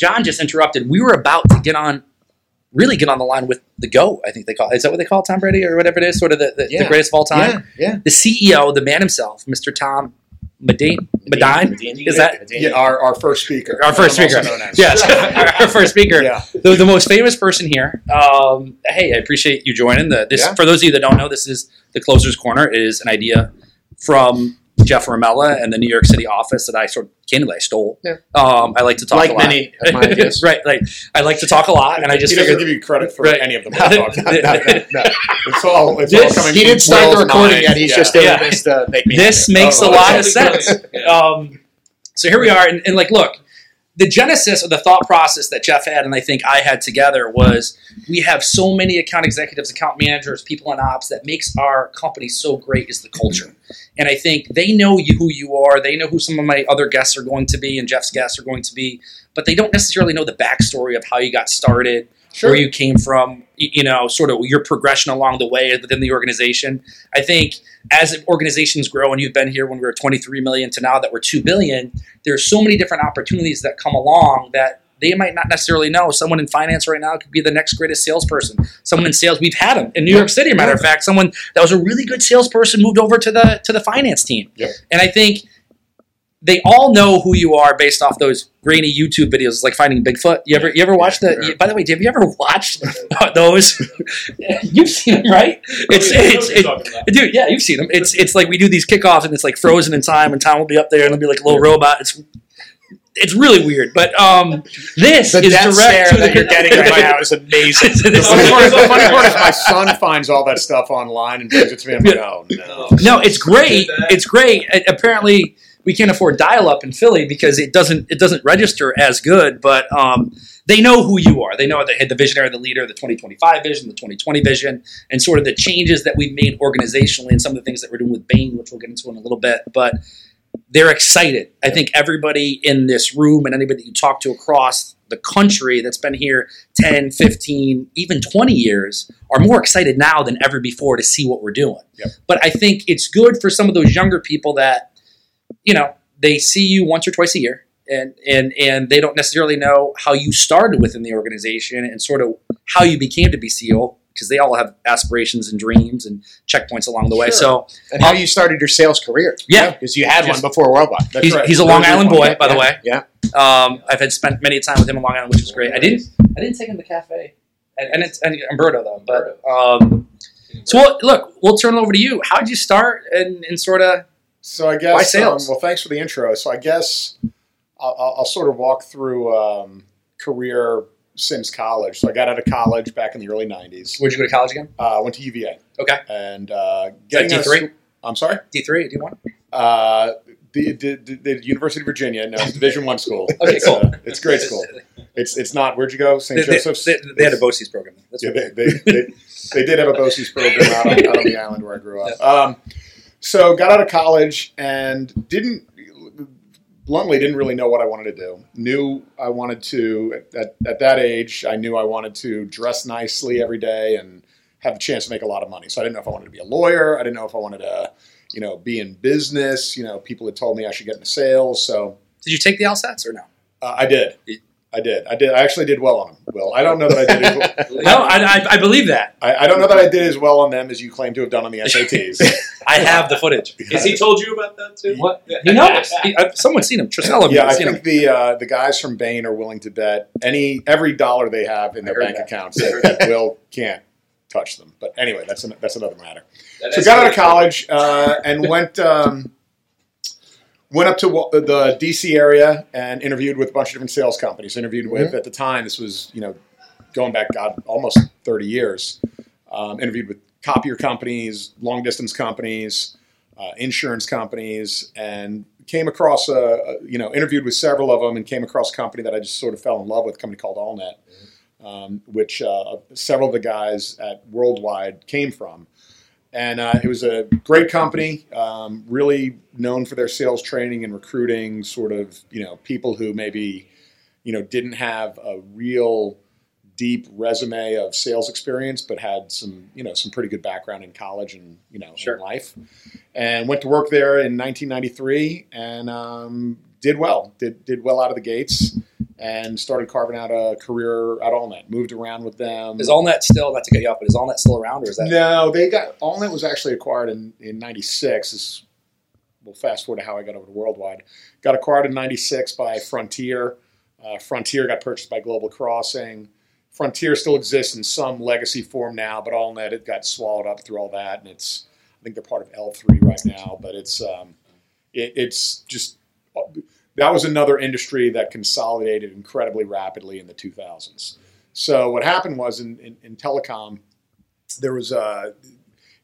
John just interrupted. We were about to get on, really get on the line with the GO. I think they call. Is that what they call Tom Brady or whatever it is? Sort of the, the, the greatest of all time. Yeah, yeah. The CEO, the man himself, Mr. Tom Medine. Medine. Is that Yeah, our, our first speaker. our first speaker? also known. Yes, our first speaker. Yeah. the, the most famous person here. Um, hey, I appreciate you joining. The this Yeah. for those of you that don't know, this is the Closers Corner. It is an idea from Jeff Ramella and the New York City office that I sort of candidly I stole. Yeah. Um, I like to talk Like a lot. many of my ideas. right, like I like to talk a lot, and I just he doesn't figured. give you credit for Right. any of them. No, no, no. It's all, it's This- all coming He didn't start the recording mind. yet. He's Yeah. just doing Yeah. this to make me. this makes Oh, a lot of sense. Um, so here we are, and, and like, look, the genesis of the thought process that Jeff had, and I think I had together, was we have so many account executives, account managers, people in ops that makes our company so great is the culture. And I think they know you who you are. They know who some of my other guests are going to be, and Jeff's guests are going to be, but they don't necessarily know the backstory of how you got started, Sure. where you came from, you know, sort of your progression along the way within the organization. I think as organizations grow, and you've been here when we were 23 million to now that we're 2 billion, there's so many different opportunities that come along that they might not necessarily know. Someone in finance right now could be the next greatest salesperson. Someone in sales, we've had them in New York City. Matter of fact, someone that was a really good salesperson moved over to the to the finance team. Yep. And I think they all know who you are based off those grainy YouTube videos, like finding Bigfoot. You ever you ever watch the? Yeah. By the way, have you ever watched those? You've seen them, right? It's it's it, dude. Yeah, you've seen them. It's it's like we do these kickoffs and it's like frozen in time, and Tom will be up there and it'll be like a little robot. It's it's really weird, but um, this The is death direct stare to that you're getting right now is amazing. The funny, part is, the funny part is my son finds all that stuff online and brings it to me. I'm like, oh no. No, it's great. It's great. A- Apparently, we can't afford dial-up in Philly because it doesn't it doesn't register as good. But um, they know who you are. They know the, the visionary, the leader, the 2025 vision, the 2020 vision, and sort of the changes that we've made organizationally and some of the things that we're doing with Bain, which we'll get into in a little bit. But they're excited. I think everybody in this room and anybody that you talk to across the country that's been here 10, 15, even 20 years are more excited now than ever before to see what we're doing. Yep. But I think it's good for some of those younger people that, you know, they see you once or twice a year and and and they don't necessarily know how you started within the organization and sort of how you became to be CEO because they all have aspirations and dreams and checkpoints along the way. Sure. So and how you started your sales career. Yeah. because you had Just- one before Worldwide. That's he's, right. he's a Long Island boy, by the way. yeah. Um, I've had spent many time with him in Long Island, which was great. I didn't I didn't take him to the cafe, and, and it's and Umberto though. But um, so we'll, look, we'll turn it over to you. How did you start and, and sort of So I guess. Why sales? Um, well, thanks for the intro. So I guess I'll, I'll, sort of walk through um, career since college. So I got out of college back in the early '90s. where'd you go to college again? Uh, I went to UVA. Okay. And uh, getting D3? I'm sorry. D three, D one. Uh, the, the, the, University of Virginia, no, it's Division One school. Okay, it's, cool. uh, it's a great school. It's it's not. Where'd you go? They, St. they, Joseph's. they, they had a BOCES program. That's Yeah, they, they, they, they did have a BOCES program out on, out on the island where I grew up. Um, so got out of college and didn't bluntly didn't really know what I wanted to do. Knew I wanted to at, at that age. I knew I wanted to dress nicely every day and have a chance to make a lot of money. So I didn't know if I wanted to be a lawyer. I didn't know if I wanted to, you know, be in business. You know, people had told me I should get into sales. So Did you take the LSATs or no? uh, I did. I did. I did. I actually did well on them. Will I don't know that I did. As well. No, I, I, I believe that. I, I don't know that I did as well on them as you claim to have done on the SATs. I have the footage. Has he told you about that too? What he knows? He, uh, someone's seen him. Trisella, yeah, I seen him. think the uh, the guys from Bain are willing to bet any every dollar they have in their bank that. accounts that, that Will can't touch them. But anyway, that's an, that's another matter. That So got out of college uh, and went um, went up to the DC area and interviewed with a bunch of different sales companies. Interviewed Mm-hmm. with at the time this was you know going back God almost thirty years. Um, interviewed with copier companies, long distance companies, uh, insurance companies, and came across a, a you know interviewed with several of them and came across a company that I just sort of fell in love with, a company called AllNet, um, which uh, several of the guys at Worldwide came from. And uh, it was a great company, um, really known for their sales training and recruiting, sort of, you know, people who maybe, you know, didn't have a real deep resume of sales experience, but had some, you know, some pretty good background in college and, you know, Sure. in life. And went to work there in 1993 and um, did well, did, did well out of the gates. And started carving out a career at AllNet. Moved around with them. Is AllNet still not to get you off, but is AllNet still around, or is that No, they got AllNet was actually acquired in in '96. This well, fast forward to how I got over to Worldwide. Got acquired in '96 by Frontier. Uh, Frontier got purchased by Global Crossing. Frontier still exists in some legacy form now, but AllNet it got swallowed up through all that, and it's I think they're part of L3 right now. But it's um, it, it's just that was another industry that consolidated incredibly rapidly in the 2000s. So what happened was in, in, in telecom, there was a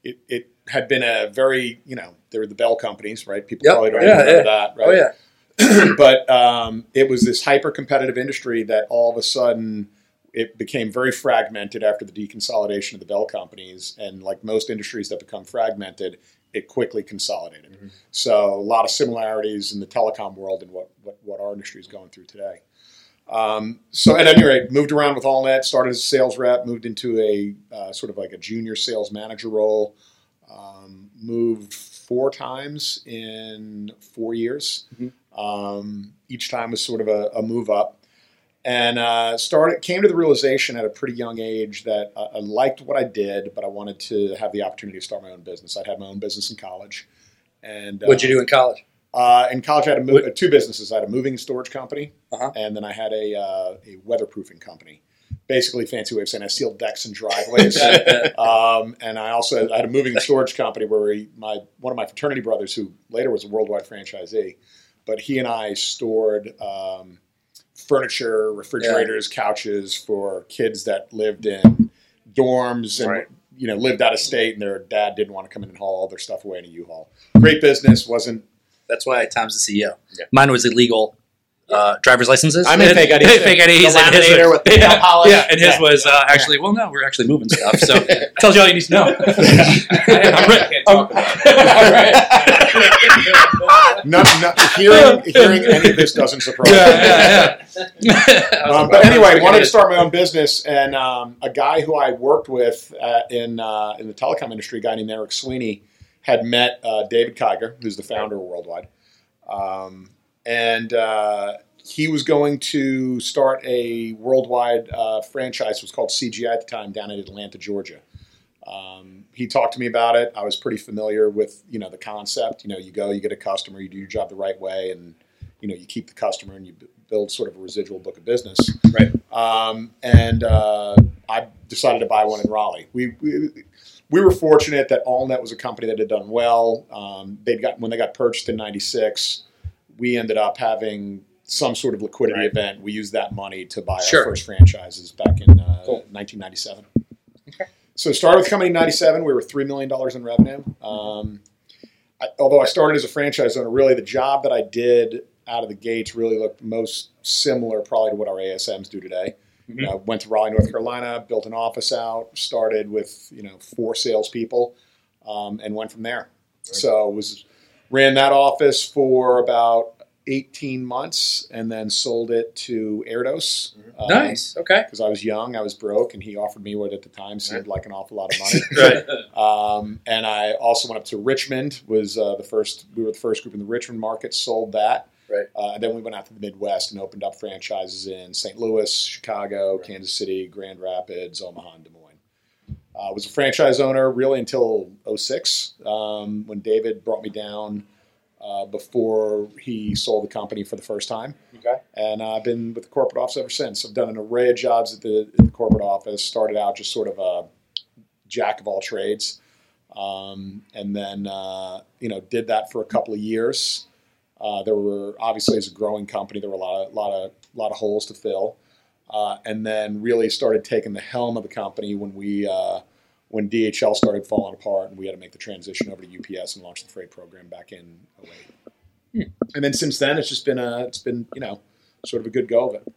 it, it had been a very you know there were the Bell companies, right? People Yep. probably don't Yeah, remember yeah. that, right? Oh yeah, but um, it was this hyper competitive industry that all of a sudden it became very fragmented after the deconsolidation of the Bell companies. And like most industries that become fragmented, it quickly consolidated. Mm-hmm. So a lot of similarities in the telecom world and what, what, what our industry is going through today. Um, so at any rate, moved around with AllNet, started as a sales rep, moved into a uh, sort of like a junior sales manager role, um, moved four times in four years. Um, each time was sort of a, a move up, and uh, started came to the realization at a pretty young age that I, I liked what I did, but I wanted to have the opportunity to start my own business. I'd had my own business in college, and what'd you do in college? uh, in college, I had a mo- uh, two businesses. I had a moving and storage company, Uh-huh. and then I had a, uh, a weatherproofing company. Basically, fancy way of saying I sealed decks and driveways. um, and I also I had a moving and storage company where he, my one of my fraternity brothers, who later was a worldwide franchisee, but he and I stored um, furniture, refrigerators, couches for kids that lived in dorms and Right. you know lived out of state, and their dad didn't want to come in and haul all their stuff away in a U-Haul. Great business, wasn't That's why Tom's the CEO. Yeah. Mine was illegal uh, driver's licenses. I'm in fake IDs. fake IDs. The and his laminator was- with the yeah, polish. Yeah, and his Yeah. was uh, actually well, no, we're actually moving stuff. So tells you all you need to know. I'm re- Can't talk about No, no, hearing hearing any of this doesn't surprise me. yeah, yeah, yeah. Um, but anyway, wanted to start my own business, and um, a guy who I worked with uh, in uh, in the telecom industry, a guy named Eric Sweeney, had met uh, David Kiger, who's the founder of Worldwide, um, and uh, he was going to start a worldwide uh, franchise. It was called CGI at the time, down in Atlanta, Georgia. Um, he talked to me about it. I was pretty familiar with you know the concept. You know, you go, you get a customer, you do your job the right way, and you know you keep the customer and you build sort of a residual book of business. Right. Um, and uh, I decided to buy one in Raleigh. We, we we were fortunate that AllNet was a company that had done well. Um, they got when they got purchased in '96. We ended up having some sort of liquidity Right. event. We used that money to buy Sure. our first franchises back in uh, Cool. 1997. Okay. So started with the company in '97. We were three million dollars in revenue. Um, I, although I started as a franchise owner, really the job that I did out of the gates really looked most similar, probably to what our ASMs do today. Mhm. You know, went to Raleigh, North Carolina, built an office out, started with you know four salespeople, um, and went from there. So it was ran that office for about 18 months, and then sold it to Airdos. Um, nice. Okay. Because I was young, I was broke, and he offered me what at the time seemed like an awful lot of money. Right. Um, and I also went up to Richmond. Was uh, the first? We were the first group in the Richmond market. Sold that. Right. Uh, and then we went out to the Midwest and opened up franchises in St. Louis, Chicago, Kansas City, Grand Rapids, Omaha, and Des Moines. Uh, was a franchise owner really until 06 um, when David brought me down uh, before he sold the company for the first time. Okay. And uh, I've been with the corporate office ever since. I've done an array of jobs at the, at the corporate office. Started out just sort of a jack of all trades, um, and then uh, you know did that for a couple of years. Uh, there were obviously as a growing company, there were a lot of lot of lot of holes to fill, uh, and then really started taking the helm of the company when we uh, when DHL started falling apart, and we had to make the transition over to UPS and launch the freight program back in 08. And then since then, it's just been a it's been you know sort of a good go of it.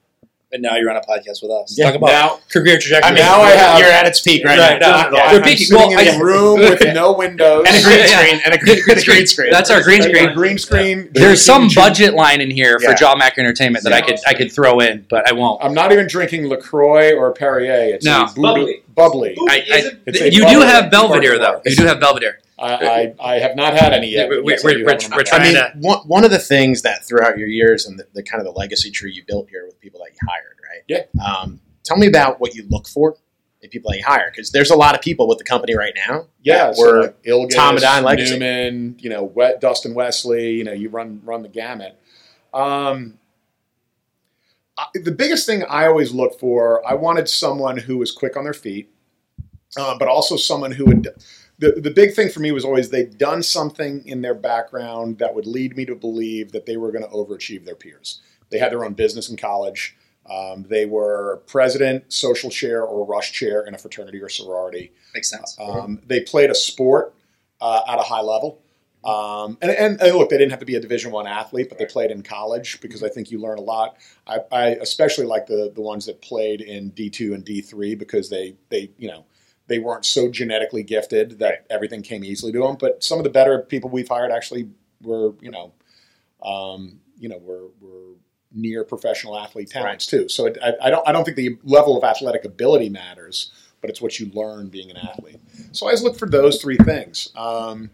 And now you're on a podcast with us. Yeah, Talk about now- career trajectory. I mean, Now I you're, have- you're at its peak right, Right, now. no, Yeah. they're I'm peaking. sitting Well, in I- a room with no windows and a green Yeah, yeah. screen and a green, and green screen. That's our green screen. green screen. There's some drinking- budget line in here for Yeah. Jaw Mac Entertainment that I could I could throw in, but I won't. I'm not even drinking Lacroix or Perrier. It's No. Bubbly. bubbly. I, I, It's a you do have Belvedere though. You do have Belvedere. I, I, I have not had any yet. We- but we- yes, I we're- we're- one we're my trying calendar. to- one, one of the things that throughout your years and the, the kind of the legacy tree you built here with people that you hired, right? Yeah. Um, tell me about what you look for in people that you hire, because there's a lot of people with the company right now. Yeah, that so were like Ilgis, Tom and I legacy. Newman, you know, Wet, Dustin Wesley, you know, you run run the gamut. Um, I, the biggest thing I always look for, I wanted someone who was quick on their feet, uh, but also someone who would. The, the big thing for me was always they'd done something in their background that would lead me to believe that they were going to overachieve their peers. They had their own business in college. Um, they were president, social chair, or rush chair in a fraternity or sorority. Makes sense. Um, they played a sport uh, at a high level. Um, and, and, and look, they didn't have to be a Division One athlete, but they played in college because I think you learn a lot. I, I especially like the the ones that played in D two and D three because they they you know they weren't so genetically gifted that everything came easily to them. But some of the better people we've hired actually were you know um, you know were were near professional athlete talents too. So it, I, I don't I don't think the level of athletic ability matters, but it's what you learn being an athlete. So I always look for those three things. Um,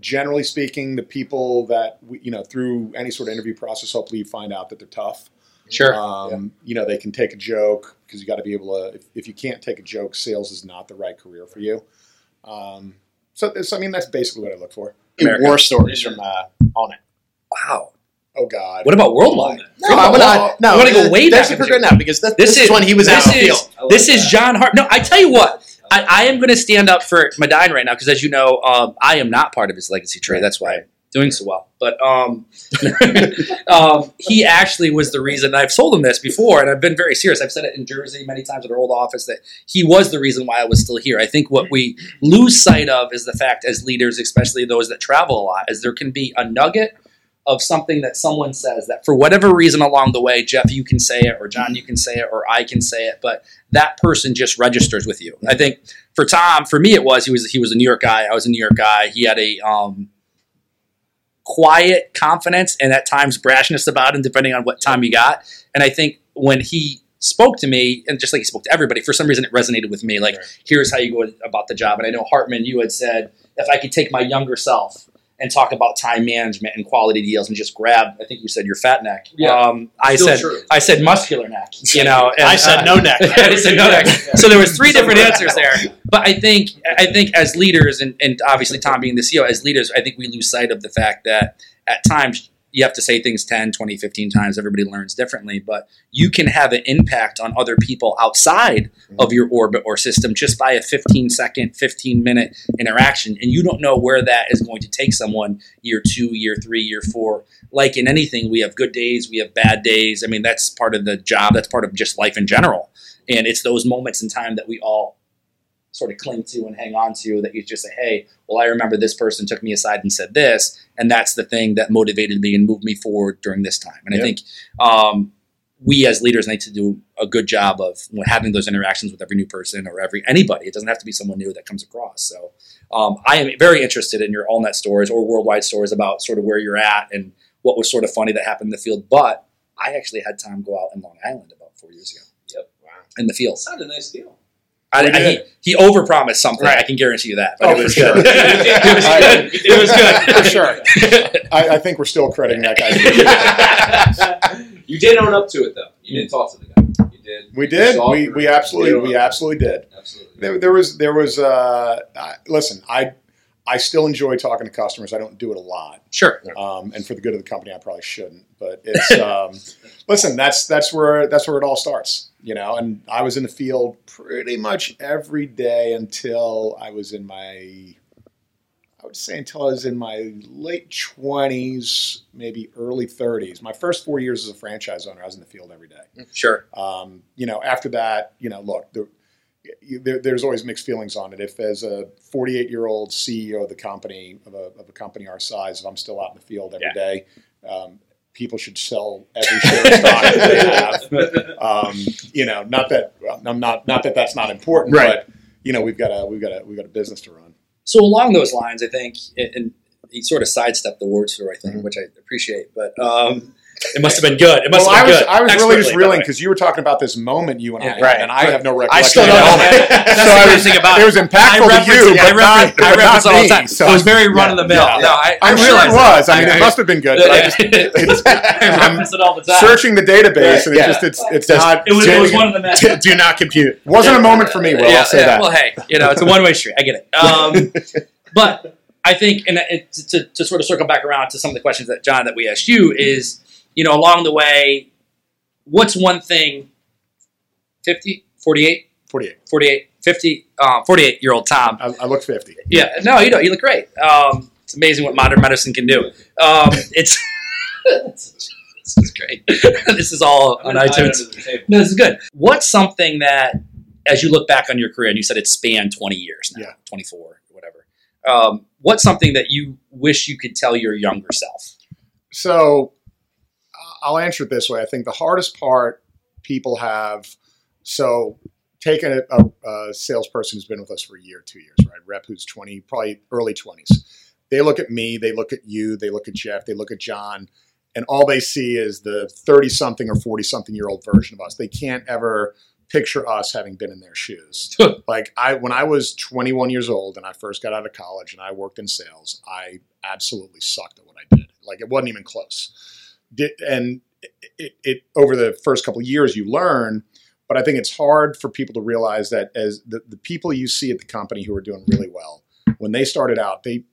generally speaking, the people that we, you know through any sort of interview process, hopefully you find out that they're tough. Sure. Um, You know, they can take a joke because you got to be able to. If, if you can't take a joke, sales is not the right career for you. Um, so, so, I mean, that's basically what I look for. America. War stories from uh, on it. wow. Oh God, What about worldwide? No, I'm not. No, You wanna go way there's back a in the- now because this, This this, is is- when he was this out on is- field. I like This is that. John Hart. No, I tell you what. I, I am going to stand up for Medine right now because, as you know, um, I am not part of his legacy tree. That's why I'm doing so well. But um, um, he actually was the reason I've sold him this before, and I've been very serious. I've said it in Jersey many times at our old office that he was the reason why I was still here. I think what we lose sight of is the fact, as leaders, especially those that travel a lot, is there can be a nugget of something that someone says that for whatever reason along the way, Jeff, you can say it, or John, you can say it, or I can say it, but that person just registers with you. I think for Tom, for me, it was he was he was a New York guy. I was a New York guy. He had a um, quiet confidence and at times brashness about him, depending on what time you got. And I think when he spoke to me, and just like he spoke to everybody, for some reason it resonated with me. Like, here's how you go about the job. And I know Hartman, you had said if I could take my younger self and talk about time management and quality deals and just grab, I think you said your fat neck. Yeah. Um, I said true. I said muscular neck. You know, and, I said uh, no neck. I said no neck. So there was three different answers there. But I think I think as leaders, and, and obviously Tom being the CEO, as leaders, I think we lose sight of the fact that at times you have to say things 10, 20, 15 times. Everybody learns differently, but you can have an impact on other people outside of your orbit or system just by a 15 second, 15 minute interaction. And you don't know where that is going to take someone year two, year three, year four. Like in anything, we have good days, we have bad days. I mean, that's part of the job, that's part of just life in general. And it's those moments in time that we all sort of cling to and hang on to that you just say, hey, well, I remember this person took me aside and said this. And that's the thing that motivated me and moved me forward during this time. And I think um, we as leaders need to do a good job of having those interactions with every new person or every anybody. It doesn't have to be someone new that comes across. So um, I am very interested in your all net stories or worldwide stories about sort of where you're at and what was sort of funny that happened in the field. But I actually had time go out in Long Island about four years ago. Yep. Wow. In the field. Sounded a nice deal. I, I, he, he overpromised something. Right. I can guarantee you that. But Oh, it was sure. good. it was good. It was good. for sure. I, I think we're still crediting that guy. you did own up to it though. You did talk to the guy. You did. We did. We, we absolutely did we absolutely did. Absolutely. There, there was there was uh, I, listen. I I still enjoy talking to customers. I don't do it a lot, Sure. um, and for the good of the company, I probably shouldn't. But it's um, listen. That's that's where that's where it all starts. You know, and I was in the field pretty much every day until I was in my. I would say until I was in my late twenties, maybe early thirties. My first four years as a franchise owner, I was in the field every day. Sure. Um, you know, after that, you know, look, the, there, there's always mixed feelings on it. If as a 48 year old CEO of the company of a, of a company our size, if I'm still out in the field every Yeah. day, um, people should sell every share of stock that they have. Um, you know, not that I'm not not that that's not important, Right. but you know, we've got a we've got a we've got a business to run. So along those lines, I think, and and he sort of sidestepped the word store, I think, Mhm. which I appreciate. But um, It must have been good. It must well, have I been was good. I was really just reeling because you were talking about this moment you and I Yeah. had, Right. and I have no recollection. I still don't know. moment. That's so the I great thing about it It was I impactful to reference you, it- I but not, reference, I reference not all me. the time. So it was very run of the mill. Yeah. No, I, I I'm sure it was. that. I mean, it must have been good. But I just it's, I I'm reference it all the time. searching the database, and it just it's it's Just- not. It was, it was one of the men. do, do not compute. wasn't a moment for me. Will yeah, I'll say that. Well, hey, you know, it's a one way street. I get it. Um, but I think, and it, to, to sort of circle back around to some of the questions that John that we asked you is, you know, along the way, what's one thing? 50, 48, Forty-eight. 48, 50, um, 48 year old Tom. I, I look fifty. Yeah, no, you know, you look great. Um, it's amazing what modern medicine can do. Um, it's this is great. this is all on iTunes. No, this is good. What's something that, as you look back on your career, and you said it spanned 20 years now, Yeah. 24, whatever. Um, what's something that you wish you could tell your younger self? So uh, I'll answer it this way. I think the hardest part people have. So take a, a, a salesperson who's been with us for a year, two years, right? Rep who's twenty, probably early twenties. They look at me, they look at you, they look at Jeff, they look at John, and all they see is the thirty-something or forty-something year old version of us. They can't ever picture us having been in their shoes. like I, when I was 21 years old and I first got out of college and I worked in sales, I absolutely sucked at what I did. Like it wasn't even close. Did, and it, it, over the first couple of years you learn, but I think it's hard for people to realize that as the, the people you see at the company who are doing really well, when they started out, they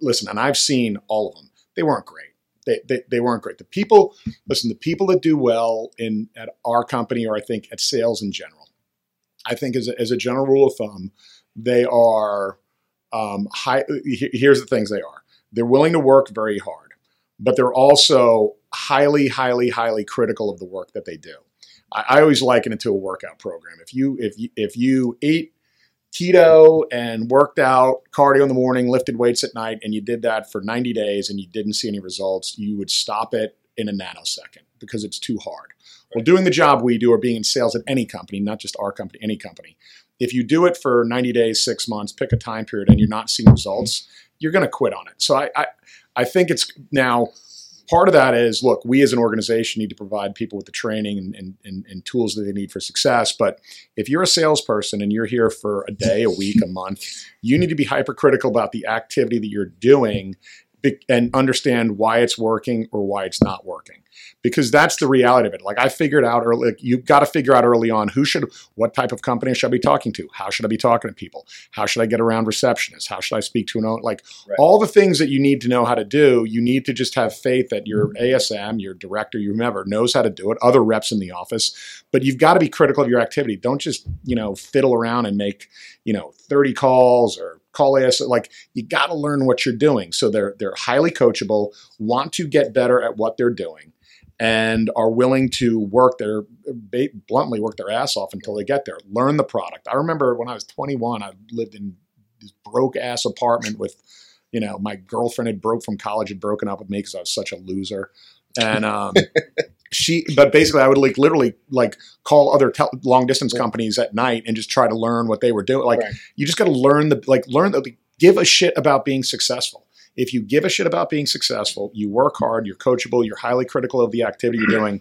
listen, and I've seen all of them. They weren't great. They, they, they weren't great. The people, listen, the people that do well in at our company, or I think at sales in general, I think as a, as a general rule of thumb, they are um, high. Here's the things they are. They're willing to work very hard, but they're also highly, highly, highly critical of the work that they do. I, I always liken it to a workout program. If you if you if you ate keto and worked out cardio in the morning, lifted weights at night, and you did that for 90 days and you didn't see any results, you would stop it in a nanosecond because it's too hard. Well, doing the job we do or being in sales at any company, not just our company, any company, if you do it for 90 days, six months, pick a time period, and you're not seeing results, you're going to quit on it. So I, I, I think it's now part of that is look, we as an organization need to provide people with the training and, and, and, tools that they need for success. But if you're a salesperson and you're here for a day, a week, a month, you need to be hypercritical about the activity that you're doing and understand why it's working or why it's not working. Because that's the reality of it. Like i figured out early like you've got to figure out early on who should what type of company should i be talking to? How should i be talking to people? How should i get around receptionists? How should i speak to an own like Right. all the things that you need to know how to do you need to just have faith that your asm your director your whomever knows how to do it other reps in the office. But you've got to be critical of your activity. Don't just you know fiddle around and make you know 30 calls or call AS like you got to learn what you're doing. So they're they're highly coachable want to get better at what they're doing and are willing to work their bluntly work their ass off until they get there. Learn the product. I remember when i was 21 i lived in this broke ass apartment with you know my girlfriend had broke from college had broken up with me because i was such a loser. And um she but basically i would like literally like call other tel- long distance companies at night and just try to learn what they were doing. Like Right. you just got to learn the like learn the give a shit about being successful. If you give a shit about being successful you work hard you're coachable you're highly critical of the activity you're doing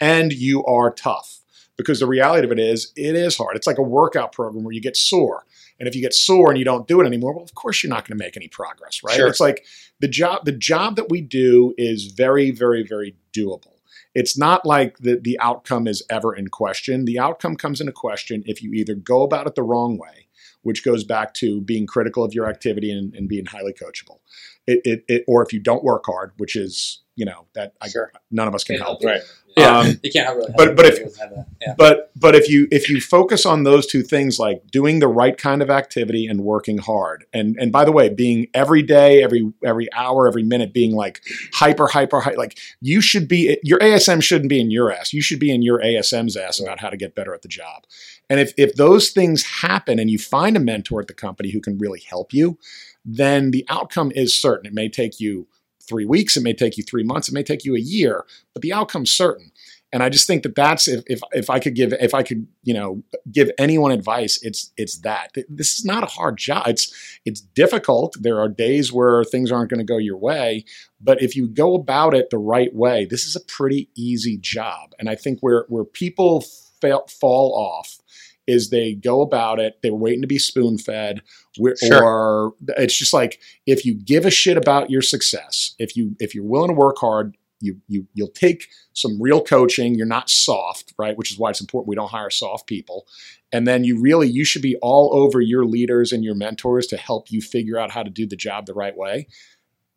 and you are tough. Because the reality of it is it is hard. It's like a workout program where you get sore. And if you get sore and you don't do it anymore well of course you're not going to make any progress right? Sure. it's like the job the job that we do is very very very doable it's not like the, the outcome is ever in question. The outcome comes into question if you either go about it the wrong way, which goes back to being critical of your activity and, and being highly coachable, it, it, it, or if you don't work hard, which is, you know, that I, Sure. none of us can help. Right. Yeah, Um, you can't have really. but- but if- have yeah, But but if you if you focus on those two things like doing the right kind of activity and working hard. And and by the way being every day every every hour every minute being like hyper hyper hy- like you should be your ASM shouldn't be in your ass. You should be in your ASM's ass about how to get better at the job. And if if those things happen and you find a mentor at the company who can really help you then the outcome is certain. It may take you three weeks it may take you three months it may take you a year but the outcome's certain And I just think that that's if, if if I could give if I could you know give anyone advice, it's it's that this is not a hard job. It's it's difficult. There are days where things aren't going to go your way, but if you go about it the right way, this is a pretty easy job. And I think where where people fail, fall off is they go about it. They're waiting to be spoon fed, Sure. or it's just like if you give a shit about your success, if you if you're willing to work hard, you you you'll take some real coaching. You're not soft, right? Which is why it's important we don't hire soft people. And then you really you should be all over your leaders and your mentors to help you figure out how to do the job the right way.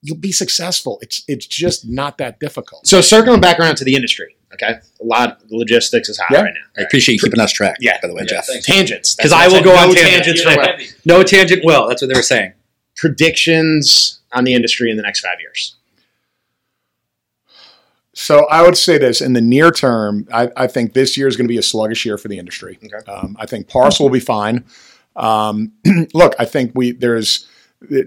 You'll be successful. It's it's just not that difficult. So circling back around to the industry, okay, a lot of logistics is hot Yeah. right now. I appreciate you keeping us track. Yeah. by the way, Yeah, Jeff. thanks. Tangents, 'Cause That's I will go no on tangents. tangents You're for Will. heavy. No tangent. Will that's what they were saying. Predictions on the industry in the next five years. So I would say this in the near term, I, I think this year is going to be a sluggish year for the industry. Okay. Um, I think parcel will be fine. Um, look, I think we there's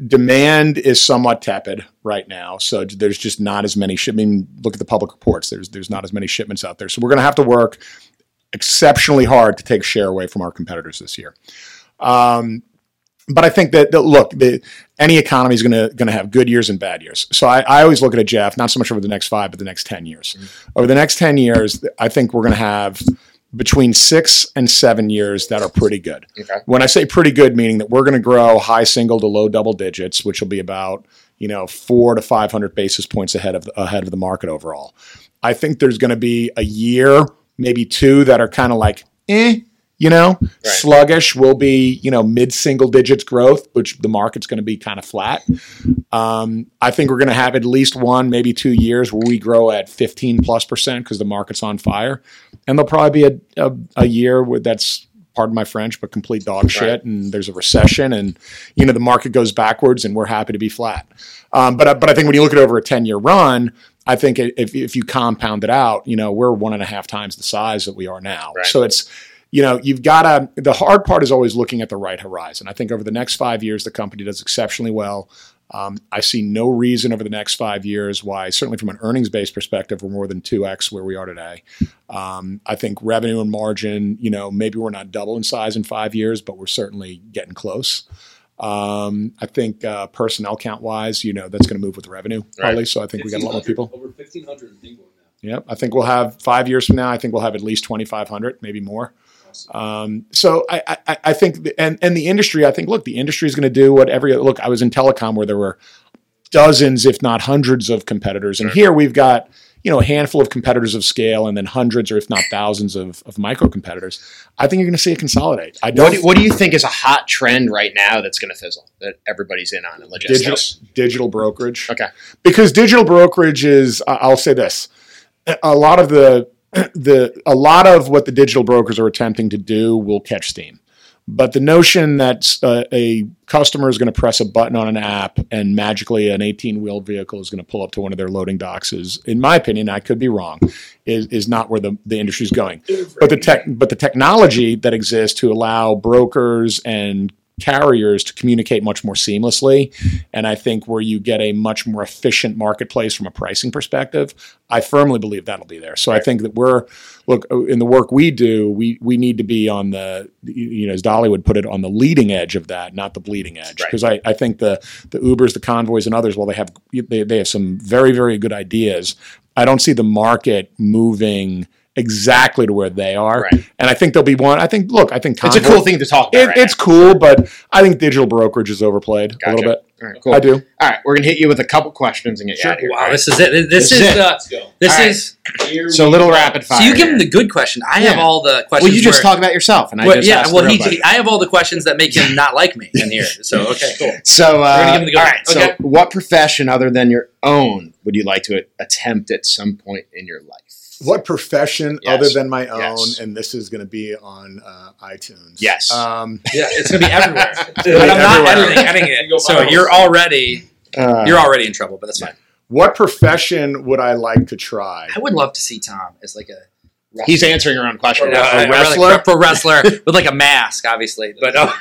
demand is somewhat tepid right now, so there's just not as many. Ship, I mean, look at the public reports. There's there's not as many shipments out there, so we're going to have to work exceptionally hard to take share away from our competitors this year. Um, but I think that, that look, the, any economy is going to going to have good years and bad years. So I, I always look at it, Jeff, not so much over the next five, but the next ten years. Over the next ten years, I think we're going to have between six and seven years that are pretty good. Okay. When I say pretty good, meaning that we're going to grow high single to low double digits, which will be about you know four to five hundred basis points ahead of ahead of the market overall. I think there's going to be a year, maybe two, that are kind of like eh. You know, sluggish will be you know mid single digits growth, which the market's going to be kind of flat. Um, I think we're going to have at least one, maybe two years where we grow at 15 plus percent because the market's on fire. And there'll probably be a, a, a year where that's, pardon my French, but complete dog shit. And there's a recession and, you know, the market goes backwards and we're happy to be flat. Um, but, I- but I think when you look at it over a 10 year run, I think if, if you compound it out, you know, we're one and a half times the size that we are now. Right. So it's, you know, you've got to, the hard part is always looking at the right horizon. I think over the next five years, the company does exceptionally well. Um, I see no reason over the next five years why, certainly from an earnings based perspective, we're more than 2x where we are today. Um, I think revenue and margin, you know, maybe we're not double in size in five years, but we're certainly getting close. Um, I think uh, personnel count wise, you know, that's going to move with revenue probably. So I think we got a lot more people. Over 1,500 in England now. Yep. I think we'll have five years from now. I think we'll have at least 2,500, maybe more. Um, so I, I, I think, the, and, and the industry, I think, look, the industry is going to do what every, look, I was in telecom where there were dozens, if not hundreds of competitors. And here we've got, you know, a handful of competitors of scale and then hundreds or if not thousands of, of micro competitors. I think you're going to see it consolidate. I What don't, do, what do you think is a hot trend right now that's going to fizzle that everybody's in on in digital, logistics? digital brokerage. Okay. because digital brokerage is i'll say this a lot of the the a lot of what the digital brokers are attempting to do will catch steam. But the notion that uh, a customer is going to press a button on an app and magically an 18 wheeled vehicle is going to pull up to one of their loading docks is in my opinion i could be wrong is, is not where the, the industry is going but the tech but the technology that exists to allow brokers and carriers to communicate much more seamlessly. And i think where you get a much more efficient marketplace from a pricing perspective i firmly believe that'll be there. So i think that we're look in the work we do we we need to be on the you know as dolly would put it on the leading edge of that not the bleeding edge. Right. because I, I think the the ubers the convoys and others while they have they, they have some very very good ideas i don't see the market moving exactly to where they are Right. and i think there'll be one i think look i think It's a cool thing to talk about. it, right it's cool, but I think digital brokerage is overplayed a little bit. All right, cool. I do. All right, we're gonna hit you with a couple questions and get you out of here. Wow, all right? this is it. This, This is is it. uh, Let's go. this All right. is. Here So a little go. rapid fire. So you give him the good question. I have all the questions. Well, you just where- talk about yourself, and I Well, just yeah, asked well, the real he, question. I have all the questions that make him not like me in here. So okay, cool. So, uh, We're gonna give him the good all one. So, Okay. what profession other than your own would you like to attempt at some point in your life? What profession Yes. other than my own, Yes. and this is going to be on uh, iTunes? Yes. Um, Yeah, it's gonna be everywhere. but be I'm not everywhere. editing, editing You it, so you're already Uh, you're already in trouble. But that's fine. what profession would I like to try? I would love to see Tom as like a. he's answering your own question. You know, A a- a wrestler? really pro wrestler with like a mask, obviously. But uh,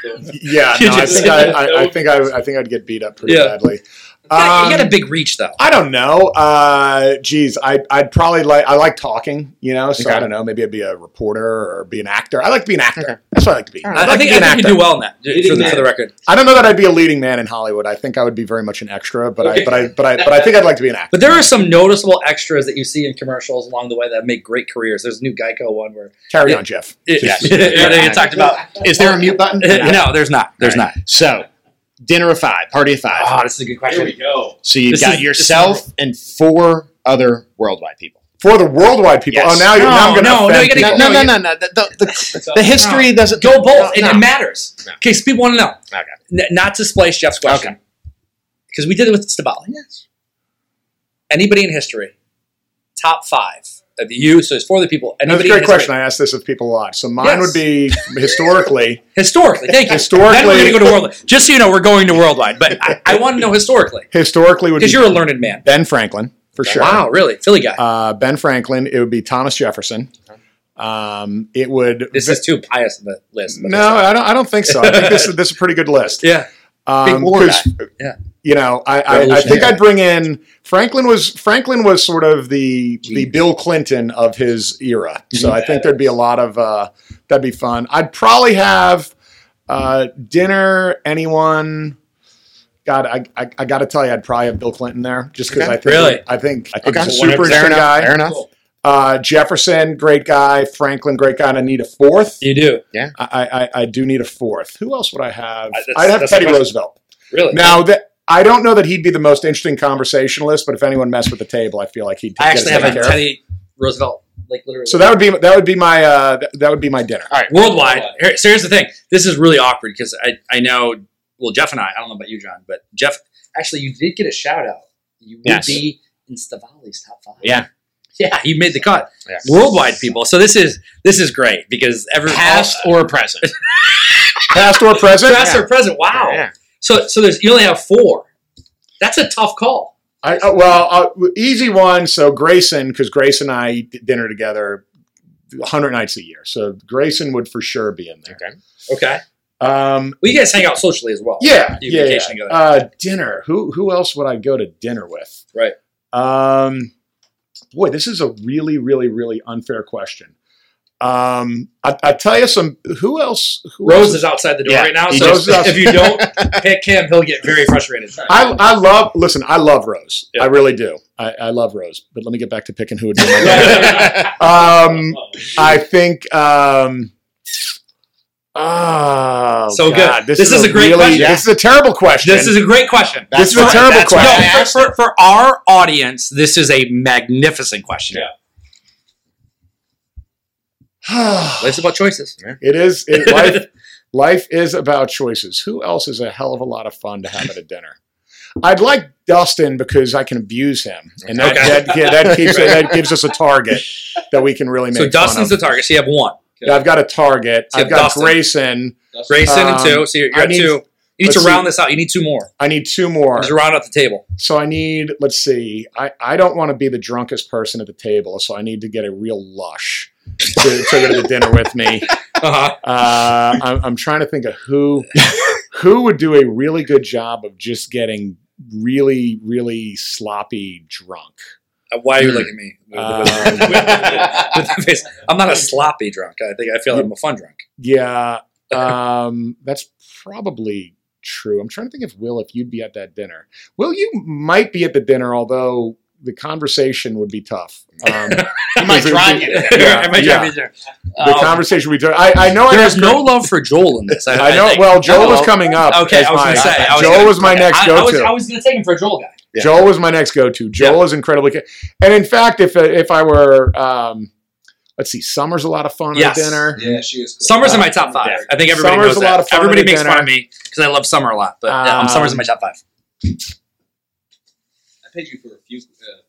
Yeah, no, I think I, I, I think I, I think I'd get beat up pretty Yeah. badly. You got- you got a Um, big reach though. I don't know. Uh, geez, I, I'd probably like. I like talking, you know. So I don't know. Maybe I'd be a reporter or be an actor. I like to be an actor. Okay. That's what I like to be. All I'd I, I like think to be I an think you actor. do well in that. For the, for the record, I don't know that I'd be a leading man in Hollywood. I think I would be very much an extra, but Okay. I, but I, but I, but I think I'd like to be an actor. but there are some noticeable extras that you see in commercials along the way that make great careers. There's a new Geico one where Carry Yeah. on, Jeff. Yes. they talked about. Is there a mute button? no, there's not. There's not. So, dinner of five, party of five. not. Oh, this is a good question. Here we go. so you've this got is- yourself and four other worldwide people. For the worldwide people. Oh, yes. Oh, now, you're, now I'm No, going to no, no, you gotta No, no, no, no, no, no. The, the, the, the history doesn't Go both. It, No. it matters. No. Okay, so people want to know. Okay. N- not to splice Jeff's question. Okay. Because we did it with Stabali. Yes. Anybody in history, top five of you, so it's for the people. That's a great question. I ask this of people a lot. So mine Yes. would be historically. Historically, thank you. Historically- we're going to go to worldwide. Just so you know, we're going to worldwide. But I, I want to know historically historically would because you're a learned man. Ben Franklin for sure. Wow, really, Philly guy. Uh, ben Franklin. It would be Thomas Jefferson. Um, it would. this is too pious of a list. no, that's all right. I don't. I don't think so. I think this is this is a pretty good list. Yeah, Um, war 'cause, Yeah. You know, I, I, I think I'd bring in Franklin was Franklin was sort of the the Bill Clinton of his era. So I think there'd be a lot of uh, that'd be fun. I'd probably have uh, dinner. Anyone? God, I, I, I got to tell you, I'd probably have Bill Clinton there, just because Okay. I think Really? I think I think Okay. he's a super interesting guy. Fair enough. Cool. Uh, Jefferson, great guy. Franklin, great guy. And I need a fourth. you do. Yeah. I, I, I do need a fourth. Who else would I have? Uh, I'd have Teddy. Roosevelt. Really? Now that I don't know that he'd be the most interesting conversationalist, but if anyone messed with the table, I feel like he'd. I get actually us have a taken care of. Teddy Roosevelt, like literally. So that would be that would be my uh, that, that would be my dinner. All right. worldwide. Worldwide. So here's the thing. This is really awkward because I, I know, well, Jeff and I, I don't know about you, John, but Jeff, actually, you did get a shout out. You would Yes. be in Stavali's top five. Yeah. Yeah, he made the cut. Yeah. Worldwide people. So this is this is great because every Past all, or present? Past or present? past or present. Wow. Yeah. So so there's you only have four. That's a tough call. I, uh, well, uh, easy one. So Grayson, because Grayson and I eat dinner together, hundred nights a year. So Grayson would for sure be in there. Okay. Okay. Um, Well, you guys hang out socially as well. yeah, You yeah, vacation yeah. together. Uh, dinner. Who who else would I go to dinner with? Right. Um, boy, this is a really, really, really unfair question. Um, I, I tell you some. Who else? Who Rose else? is outside the door Yeah, right now. So just- if you don't pick him, he'll get very frustrated. I, I love. Listen, I love Rose. Yeah. I really do. I, I love Rose. But let me get back to picking who would be my. Um, I think. Um, oh, So good. God, This is a great really, question. This is a terrible question. This is a great question. This is a terrible question. No, for, for, for our audience, this is a magnificent question. Yeah. Life's about choices. it is. It, life, life is about choices. Who else is a hell of a lot of fun to have at a dinner? I'd like Dustin because I can abuse him, and that Okay. that, yeah, that keeps that gives us a target that we can really make. So fun Dustin's the target. So you have one. Yeah, I've got a target. So I've got Dustin. Grayson. Grayson and Um, two. So you're, you're need- two. You need to see. round this out. You need two more. I need two more. Just round out the table. So I need, let's see, I, I don't want to be the drunkest person at the table, so I need to get a real lush to, to go to the dinner with me. Uh-huh. Uh, I'm, I'm trying to think of who who would do a really good job of just getting really, really sloppy drunk. Why are you looking at me? With- Um? I'm not a sloppy drunk. I think I feel like I'm a fun drunk. Yeah, um, that's probably true. I'm trying to think if Will, if you'd be at that dinner. Will, you might be at the dinner, although the conversation would be tough. Um, He might drive you. Yeah, I might yeah. drive you there. the Um, conversation we took. I, I know I There's asked no love for Joel in this. I, I know. think. Well, Joel was coming up. Okay, I was going to say. I was Joel gonna- was my okay, next I, I was, go-to. I was going to take him for a Joel guy. Yeah. Joel was my next go-to. Joel is incredibly, ca- and in fact, if if I were, um, let's see, Summer's a lot of fun Yes. at dinner. Yeah, she is cool. Summer's in my top five. I think everybody Summer's knows a that. lot of fun everybody at makes dinner. fun of me because I love Summer a lot, but yeah, um, Um, Summer's in my top five. I paid you for a few uh, Fuquay guy.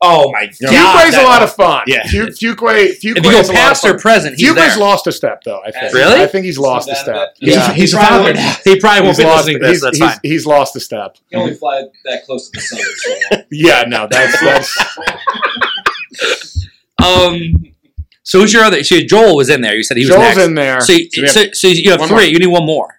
Oh my god! Fuquay's a lot of fun. Yeah. Fu- Fuquay, Fuquay If you go a lot of past fun. or present, he's Fuquay's there. lost a step, though. I think. Really? I think he's lost a step. a. Yeah. He's, He's he a probably father. won't- He probably won't He's be lost, listening to this. he's, That's he's- fine. he's lost a step. You can only fly that close to the sun so. Yeah, no, that's that's Um, so who's your other? So Joel was in there. You said he was Joel's next. in there. So, you, So have so, so you have one three. more. You need one more.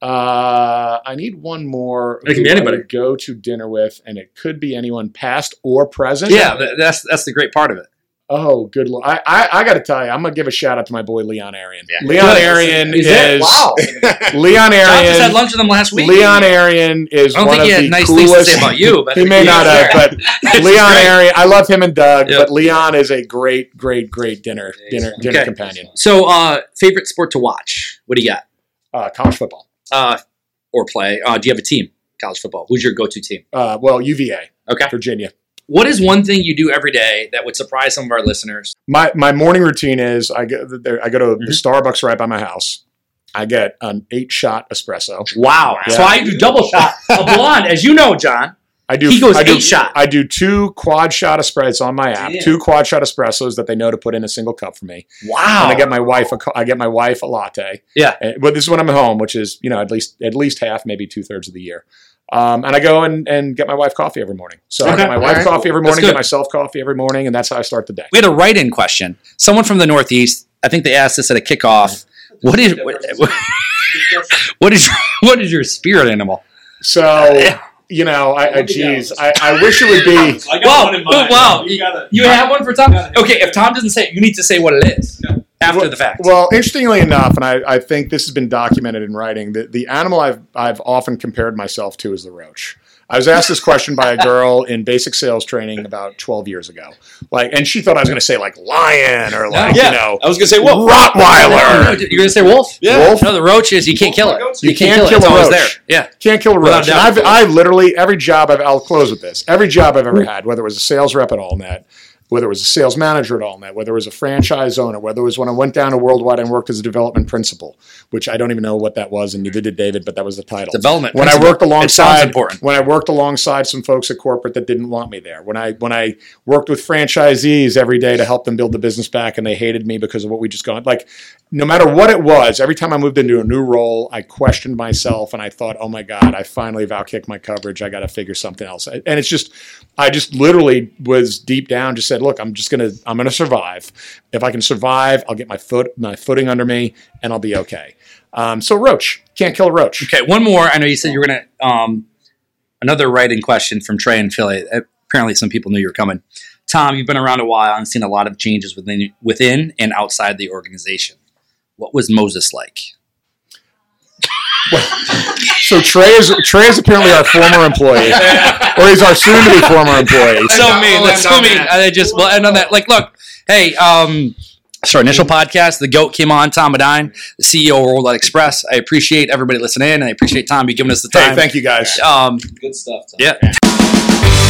Uh, I need one more. It can be anybody. Go to dinner with, and it could be anyone past or present. Yeah, that's that's the great part of it. Oh, good. Lord. I I, I got to tell you, I'm gonna give a shout out to my boy Leon Arian. Yeah. Leon Good. Arian Is is? Wow. Leon Arian. John just had lunch with him last week. Leon Arian is I don't one think he had nice coolest. things to say about you, but he may not have, but Leon. Arian. I love him and Doug, Yeah. but Leon is a great, great, great dinner dinner dinner Okay. companion. So, uh, favorite sport to watch? What do you got? Uh, college football. Uh, or play? Uh, do you have a team? College football. Who's your go-to team? Uh, well, UVA, Okay. Virginia. What is one thing you do every day that would surprise some of our listeners? My my morning routine is I go there, I go to Mhm. the Starbucks right by my house. I get an eight shot espresso. Wow. Yeah. So I do double shot. A blonde, as you know, John. I do. He goes I do, eight shot. I do two quad shot espressos on my app. Damn. Two quad shot espressos that they know to put in a single cup for me. Wow. And I get my wife a co- I get my wife a latte. Yeah. And- but this is when I'm at home, which is you know at least at least half, maybe two thirds of the year. Um, and I go and, and get my wife coffee every morning. So I get my wife Alright. coffee every morning, good. get myself coffee every morning, and that's how I start the day. we had a write-in question. Someone from the Northeast. I think they asked us at a kickoff. What is what, what is what is your spirit animal? So you know, I, I geez, I, I wish it would be. I got Wow. one in mind. Oh, wow. You gotta, You have one for Tom? Okay, if Tom doesn't say it, you need to say what it is after the fact. Well, interestingly enough, and I, I think this has been documented in writing, the, the animal I've, I've often compared myself to is the roach. I was asked this question by a girl in basic sales training about 12 years ago. Like, and she thought I was going to say like lion or like, Yeah. you know, I was gonna say, whoa. Rottweiler. You're gonna say wolf? Yeah. Wolf. No, the roach is you can't kill it. Wolf You, You can't, can't kill kill It's a roach. there. Yeah. Can't kill a roach. I've, I literally, every job I've, I'll close with this. Every job I've ever had, whether it was a sales rep at AllNet, whether it was a sales manager at AllNet, whether it was a franchise owner, whether it was when I went down to Worldwide and worked as a development principal, which I don't even know what that was, and neither did David, but that was the title. Development. when I principle. worked alongside important. when I worked alongside some folks at corporate that didn't want me there. When I when I worked with franchisees every day to help them build the business back and they hated me because of what we just gone like no matter what it was, every time I moved into a new role, I questioned myself and I thought, "Oh my god, I finally have outkicked my coverage. I got to figure something else." And it's just I just literally was deep down just said, "Look, I'm just to I'm to survive. If I can survive, I'll get my foot my footing under me and I'll be okay." Um, so roach can't kill a roach. Okay, one more. I know you said you were gonna um another writing question from Trey and Philly. Apparently some people knew you were coming. Tom, you've been around a while and seen a lot of changes within within and outside the organization. What was Moses like? So Trey is Trey is apparently our former employee, or he's our soon-to-be former employee. so mean. That's so mean. that. I just well end on that. Like, look, hey, um, so our initial podcast, the goat came on, Tom Madden, the CEO of Worldwide Express. I appreciate everybody listening in. And I appreciate Tom you giving us the Hey, time. thank you guys. Um, Good stuff. Tom. yeah.